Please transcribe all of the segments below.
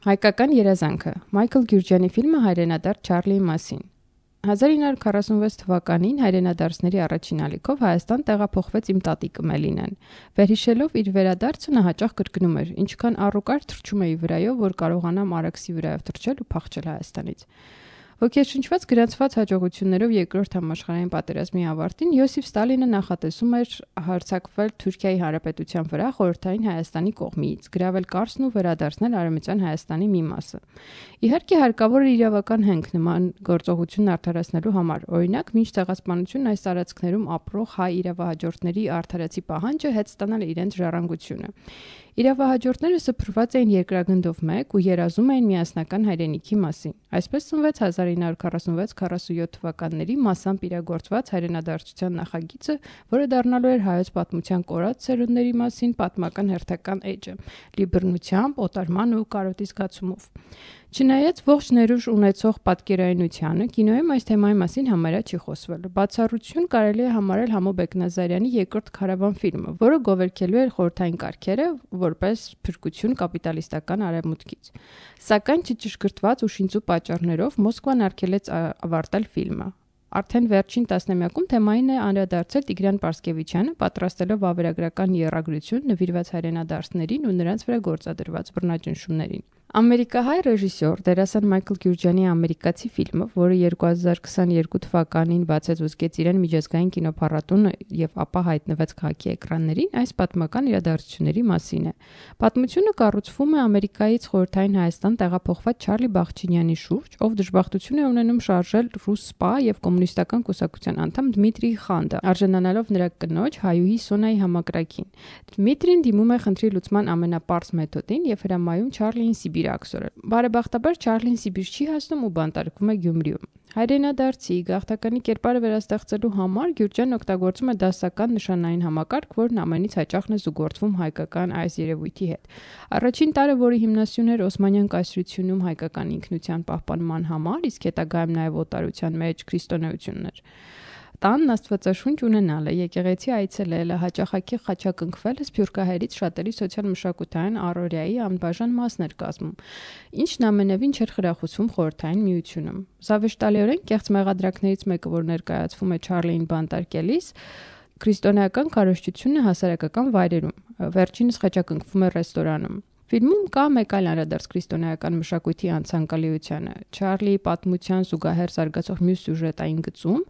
Հայկական երազանքը Մայքլ Գյուրջյանի ֆիլմը հայրենադարձ Չարլիի մասին 1946 թվականին հայրենադարձների առաջին ալիքով Հայաստան տեղափոխվեց իմ տատիկը Մելինեն։ Վերհիշելով իր վերադարձը նա հաճախ կրկնում էր. «Ինչքան առուկար թռչում էի վրայով, որ կարողանամ Արաքսի վրայով թռչել ու փախչել Հայաստանից»։ Ոգեշնչված գրանցված հաջողություններով երկրորդ համաշխարհային պատերազմի ավարտին Յոսիֆ Ստալինը նախատեսում էր հարձակվել Թուրքիայի Հանրապետության վրա խորհրդային Հայաստանի կողմից, գրավել Կարսն ու վերադարձնել Արևմտյան Հայաստանի մի մասը։ Իհարկե հարկավոր է իրավական հենք նման գործողությունն արդարացնելու համար։ Օրինակ, մինչ ցեղասպանությունն այս տարածքներում ապրող հայ իրավահաջորդների արդարացի պահանջը հետ ստանալ իրենց ժառանգությունը։ Իրավահաջորդները սփռված էին երկրագնդով մեկ ու երազում էին միասնական հայրենիքի մասին։ Այսպես ծնվեց 1946-47 թվականների մասամբ իրագործված հայրենադարձության նախագիծը, որը դառնալու էր հայոց պատմության կորած ծերունների մասին պատմական հերթական էջը՝ լիբռնությամբ, օտարման ու կարոտի զգացումով։ Չնայած ողջ ներուժ ունեցող պատկերայնությանը, կինոյում այս թեմայի մասին համարյա չի խոսվել։ Բացառություն կարելի է համարել Համո Բեկնազարյանի երկրորդ քարավան ֆիլմը, որը գովերքելու էր խորթային կարգերը որպես փրկություն կապիտալիստական արևմուտքից։ Սակայն չճշգրտված ու շինծու պատճառներով Մոսկվան արգելեց ավարտել ֆիլմը։ Արդեն վերջին տասնամյակում թեմային է անդրադարձել Տիգրան Պարսկևիչյանը, պատրաստելով վավերագրական երագրություն նվիրված հայրենադարձներին ու նրանց վրա գործադրված բռնաճնշումներին։ Ամերիկահայ ռեժիսոր դերասան Մայքլ Գյուրջյանի ամերիկացի ֆիլմը, որը 2022 թվականին բացեց ոսկեծիրան միջազգային կինոփառատոնը եւ ապա հայտնվեց քաղաքի էկրաններին, այս պատմական իրադարձությունների մասին է։ Պատմությունը կառուցվում է Ամերիկայից խորհրդային Հայաստան տեղափոխված Չարլի Բախչինյանի շուրջ, ով դժբախտություն է ունենում շարժել ռուս սպա եւ կոմունիստական կուսակցության անդամ Դմիտրի Խանդը, արժանանալով նրա կնոջ հայուհի Սոնայի համակրակին։ Դմիտրին դիմում է խնդրի լուծման ամենապարզ մեթոդին եւ հրամայում Չարլին Սիբիր Սիբիր աքսորել։ Բարեբախտաբար Չարլին Սիբիր չի հասնում ու բանտարկվում է Գյումրիում։ Հայրենադարձի գաղթականի կերպարը վերաստեղծելու համար Գյուրջան օգտագործում է դասական նշանային համակարգ, որն ամենից հաճախն է զուգորդվում հայկական այս երևույթի հետ։ Առաջին տարը, որի հիմնասյուն էր Օսմանյան կայսրությունում հայկական ինքնության պահպանման համար, իսկ հետագայում նաև օտարության մեջ քրիստոնեությունն էր տանն աստվածաշունչ ունենալը, եկեղեցի այցելելը, հաճախակի խաչակնքվելը սփյուռքահայերից շատերի սոցիալ-մշակութային առօրյայի անբաժան մասն էր կազմում, ինչն ամենևին չէր խրախուսվում խորթային միությունում։ Զավեշտալիորեն կեղծ մեղադրակներից մեկը, որ ներկայացվում է Չարլին բանտարկելիս, քրիստոնեական քարոշչությունը հասարակական վայրերում։ Վերջինս խաչակնքվում է ռեստորանում։ Ֆիլմում կա մեկ այլ անդրադարձ քրիստոնեական մշակույթի անցանկալիությանը։ Չարլիի պատմության զուգահեռ զարգացող մյուս սյուժետային գծում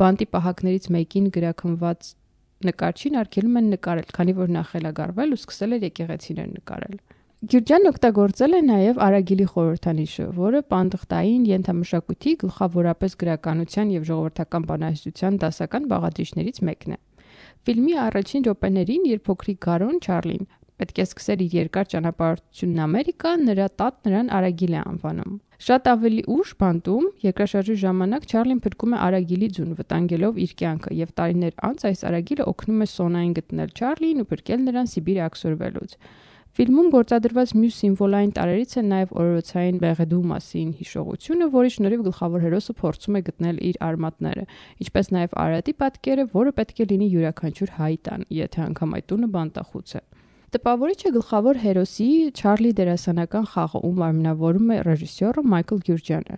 բանտի պահակներից մեկին գրակնված նկարչին արգելում են նկարել, քանի որ նա խելագարվել ու սկսել էր եկեղեցիներ նկարել։ Գյուրջանն օգտագործել է նաև Արագիլի խորհրդանիշը, որը պանդխտային ենթամշակույթի գլխավորապես գրականության եւ ժողովրդական բանահյուսության դասական բաղադրիչներից մեկն է։ Ֆիլմի առաջին րոպեներին, երբ փոքրիկ Գարոն Չարլին պետք է սկսեր իր երկար ճանապարհությունն Ամերիկա, նրա տատ նրան Արագիլ է անվանում։ Շատ ավելի ուշ բանտում երկրաշարժի ժամանակ Չարլին փրկում է Արագիլի ձուն, վտանգելով իր կյանքը, եւ տարիներ անց այս Արագիլը օգնում է Սոնային գտնել Չարլին ու փրկել նրան Սիբիր աքսորվելուց։ Ֆիլմում գործադրված մյուս սիմվոլային տարերից է նաև օրորոցային Բեղեդու մասին հիշողությունը, որի շնորհիվ գլխավոր հերոսը փորձում է գտնել իր արմատները, ինչպես նաև Արարատի պատկերը, որը պետք է լինի յուրաքանչյուր հայ տան, եթե անգամ այդ տունը բանտախուց է։ Տպավորիչ է գլխավոր հերոսի Չարլի դերասանական խաղը, ում արմնավորում է ռեժիսորը Մայքլ Գյուրջյանը։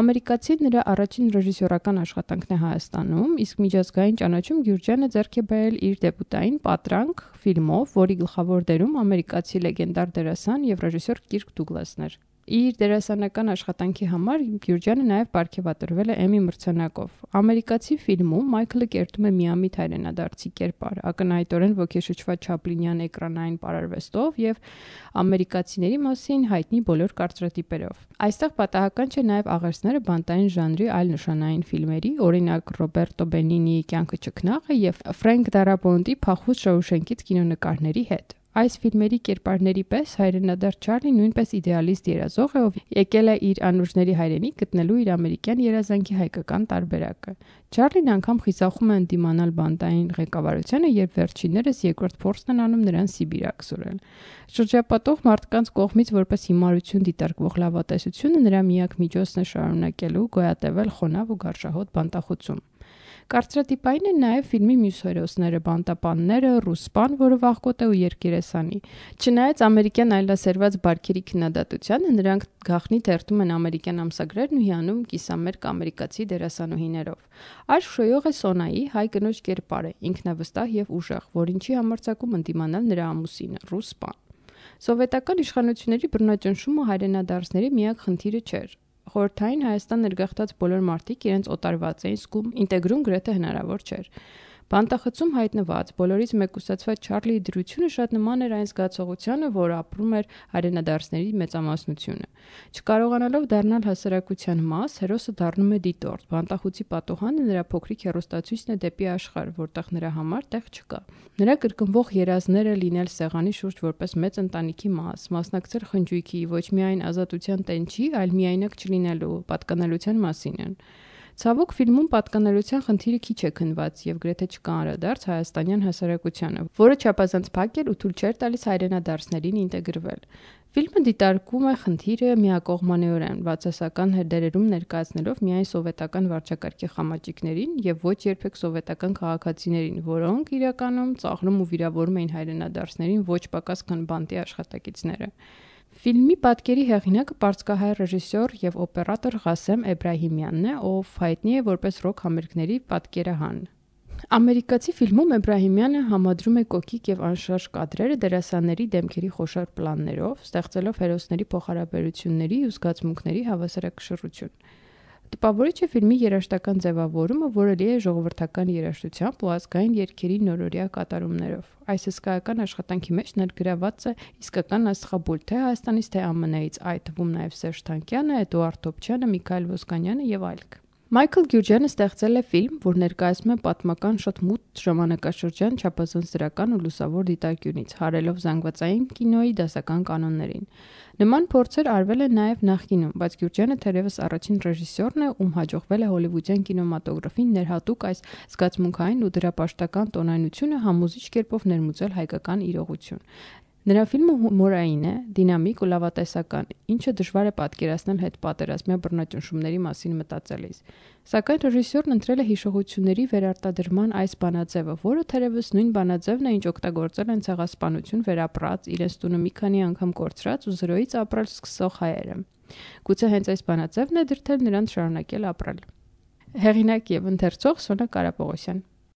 Ամերիկացին նրա առաջին ռեժիսորական աշխատանքն է Հայաստանում, իսկ միջազգային ճանաչում Գյուրջյանը ձեռք է բերել իր դեբյուտային Պատրանք ֆիլմով, որի գլխավոր դերում ամերիկացի լեգենդար դերասան եւ ռեժիսոր Կիրկ Դուգլասն էր։ Իր դերասանական աշխատանքի համար Գյուրջյանը նաև ապարգևատրվել է Էմի մրցանակով։ Ամերիկացի ֆիլմում Մայքլը կերտում է միամիտ հայրենադարձի կերպար, ակնհայտորեն ոգեշուչված Չապլինյան էկրանային պարարվեստով եւ ամերիկացիների մասին հայտնի բոլոր կարծրատիպերով։ Այստեղ պատահական չէ նաև աղերսները բանտային ժանրի այլ նշանային ֆիլմերի, օրինակ Ռոբերտո Բենինիի Կյանքը ճկնաղը եւ Ֆրենկ Դարաբոնդի Փախուստ Շոուշենկից կինոնկարների հետ։ Այս ֆիլմերի կերպարների պես հայրենադարձ Չարլի նույնպես իդեալիստ երազող է, ով եկել է իր անուրջների հայրենիք գտնելու իր ամերիկյան երազանքի հայկական տարբերակը։ Չարլին անգամ խիզախում է ընդդիմանալ բանտային ղեկավարությանը, երբ վերջիններս երկրորդ փորձն են անում նրան Սիբիր աքսորել։ Շրջապատող մարդկանց կողմից որպես հիմարություն դիտարկվող լավատեսությունը նրա միակ միջոցն է շարունակելու գոյատևել խոնավ ու գարշահոտ բանտախուցում։ Կարծրատիպային են նաև ֆիլմի մյուս հերոսները՝ բանտապանները, ռուսպան, որը վախկոտ է ու երկերեսանի։ Չնայած ամերիկյան այլասերված բարքերի քննադատությանը, նրանք գախնի թերթում են ամերիկյան ամսագրերն ու հիանում կիսամերկ ամերիկացի դերասանուհիներով։ Այս շոյողը Սոնայի հայ կնոջ կերպար է, ինքնավստահ եւ ուժեղ, որին չի համարձակում ընդդիմանալ նրա ամուսինը՝ ռուսպան։ Սովետական իշխանությունների բռնաճնշումը հայրենադարձների միակ խնդիրը չէր։ Խորթային Հայաստան ներգաղթած բոլոր մարդիկ իրենց օտարված էին զգում, ինտեգրում գրեթե հնարավոր չէր։ Բանտախցում հայտնված բոլորից մեկուսացված Չարլիի դրությունը շատ նման էր այն զգացողությանը, որ ապրում էր հայրենադարձների մեծամասնությունը։ Չկարողանալով դառնալ հասարակության մաս, հերոսը դառնում է դիտորդ։ Բանտախուցի պատոհանը նրա փոքրիկ հերոստացույցն է դեպի աշխարհ, որտեղ նրա համար տեղ չկա։ Նրա կրկնվող երազները լինել սեղանի շուրջ որպես մեծ ընտանիքի մաս, մասնակցել խնջույքի ոչ միայն ազատության տենչի, այլ միայնակ չլինելու պատկանելության մասին են։ Ցավոք ֆիլմում պատկանելության խնդիրը քիչ է քնված եւ գրեթե չկա անդրադարձ հայաստանյան հասարակությանը, որը չափազանց փակ էր ու թույլ չէր տալիս հայրենադարձներին ինտեգրվել։ Ֆիլմը դիտարկում է խնդիրը միակողմանիորեն, բացասական հերդերերում ներկայացնելով միայն սովետական վարչակարգի խամաճիկներին եւ ոչ երբեք սովետական քաղաքացիներին, որոնք իրականում ծաղրում ու վիրավորում էին հայրենադարձներին ոչ պակաս քան բանտի աշխատակիցները։ Ֆիլմի պատկերի հեղինակը պարսկահայ ռեժիսոր եւ օպերատոր Ղասեմ Էբրահիմյանն է, ով հայտնի է որպես ռոք համերգների պատկերահան։ Ամերիկացի ֆիլմում Էբրահիմյանը համադրում է կոկիկ եւ անշարժ կադրերը դերասանների դեմքերի խոշոր պլաններով, ստեղծելով հերոսների փոխհարաբերությունների ու զգացմունքների հավասարակշռություն։ Տպավորիչ է ֆիլմի երաժշտական ձևավորումը, որը լի է ժողովրդական երաժշտությամբ ու ազգային երգերի նորորյա կատարումներով։ Այս հսկայական աշխատանքի մեջ ներգրաված է իսկական աստղաբույլ թե Հայաստանից, թե ԱՄՆ-ից, այդ թվում նաև Սերժ Թանկյանը, Էդուարդ Տոպչյանը, Միքայել Ոսկանյանը եւ այլք։ Մայքլ Գյուրջյանը ստեղծել է ֆիլմ, որ ներկայացնում է պատմական շատ մութ ժամանակաշրջան չափազանց դրական ու լուսավոր դիտարկյունից, հարելով զանգվածային կինոյի դասական կանոններին։ Նման փորձեր արվել են նաև նախկինում, բայց Գյուրջյանը թերևս առաջին ռեժիսորն է, ում հաջողվել է հոլիվուդյան կինեմատոգրաֆին ներհատուկ այս զգացմունքային ու դրապաշտական տոնայնությունը համոզիչ կերպով ներմուծել հայկական իրողություն։ Նրա ֆիլմը հումորային է, դինամիկ ու լավատեսական, ինչը դժվար է պատկերացնել հետ պատերազմյա բռնաճնշումների մասին մտածելիս։ Սակայն ռեժիսորն ընտրել է հիշողությունների վերարտադրման այս բանաձևը, որը թերևս նույն բանաձևն է, ինչ օգտագործել են ցեղասպանություն վերապրած, իրենց տունը մի քանի անգամ կորցրած ու զրոյից ապրել սկսող հայերը։ Գուցե հենց այս բանաձևն է դրթել նրանց շարունակել ապրել։ Հեղինակ եւ ընթերցող Սոնա Կարապողոսյան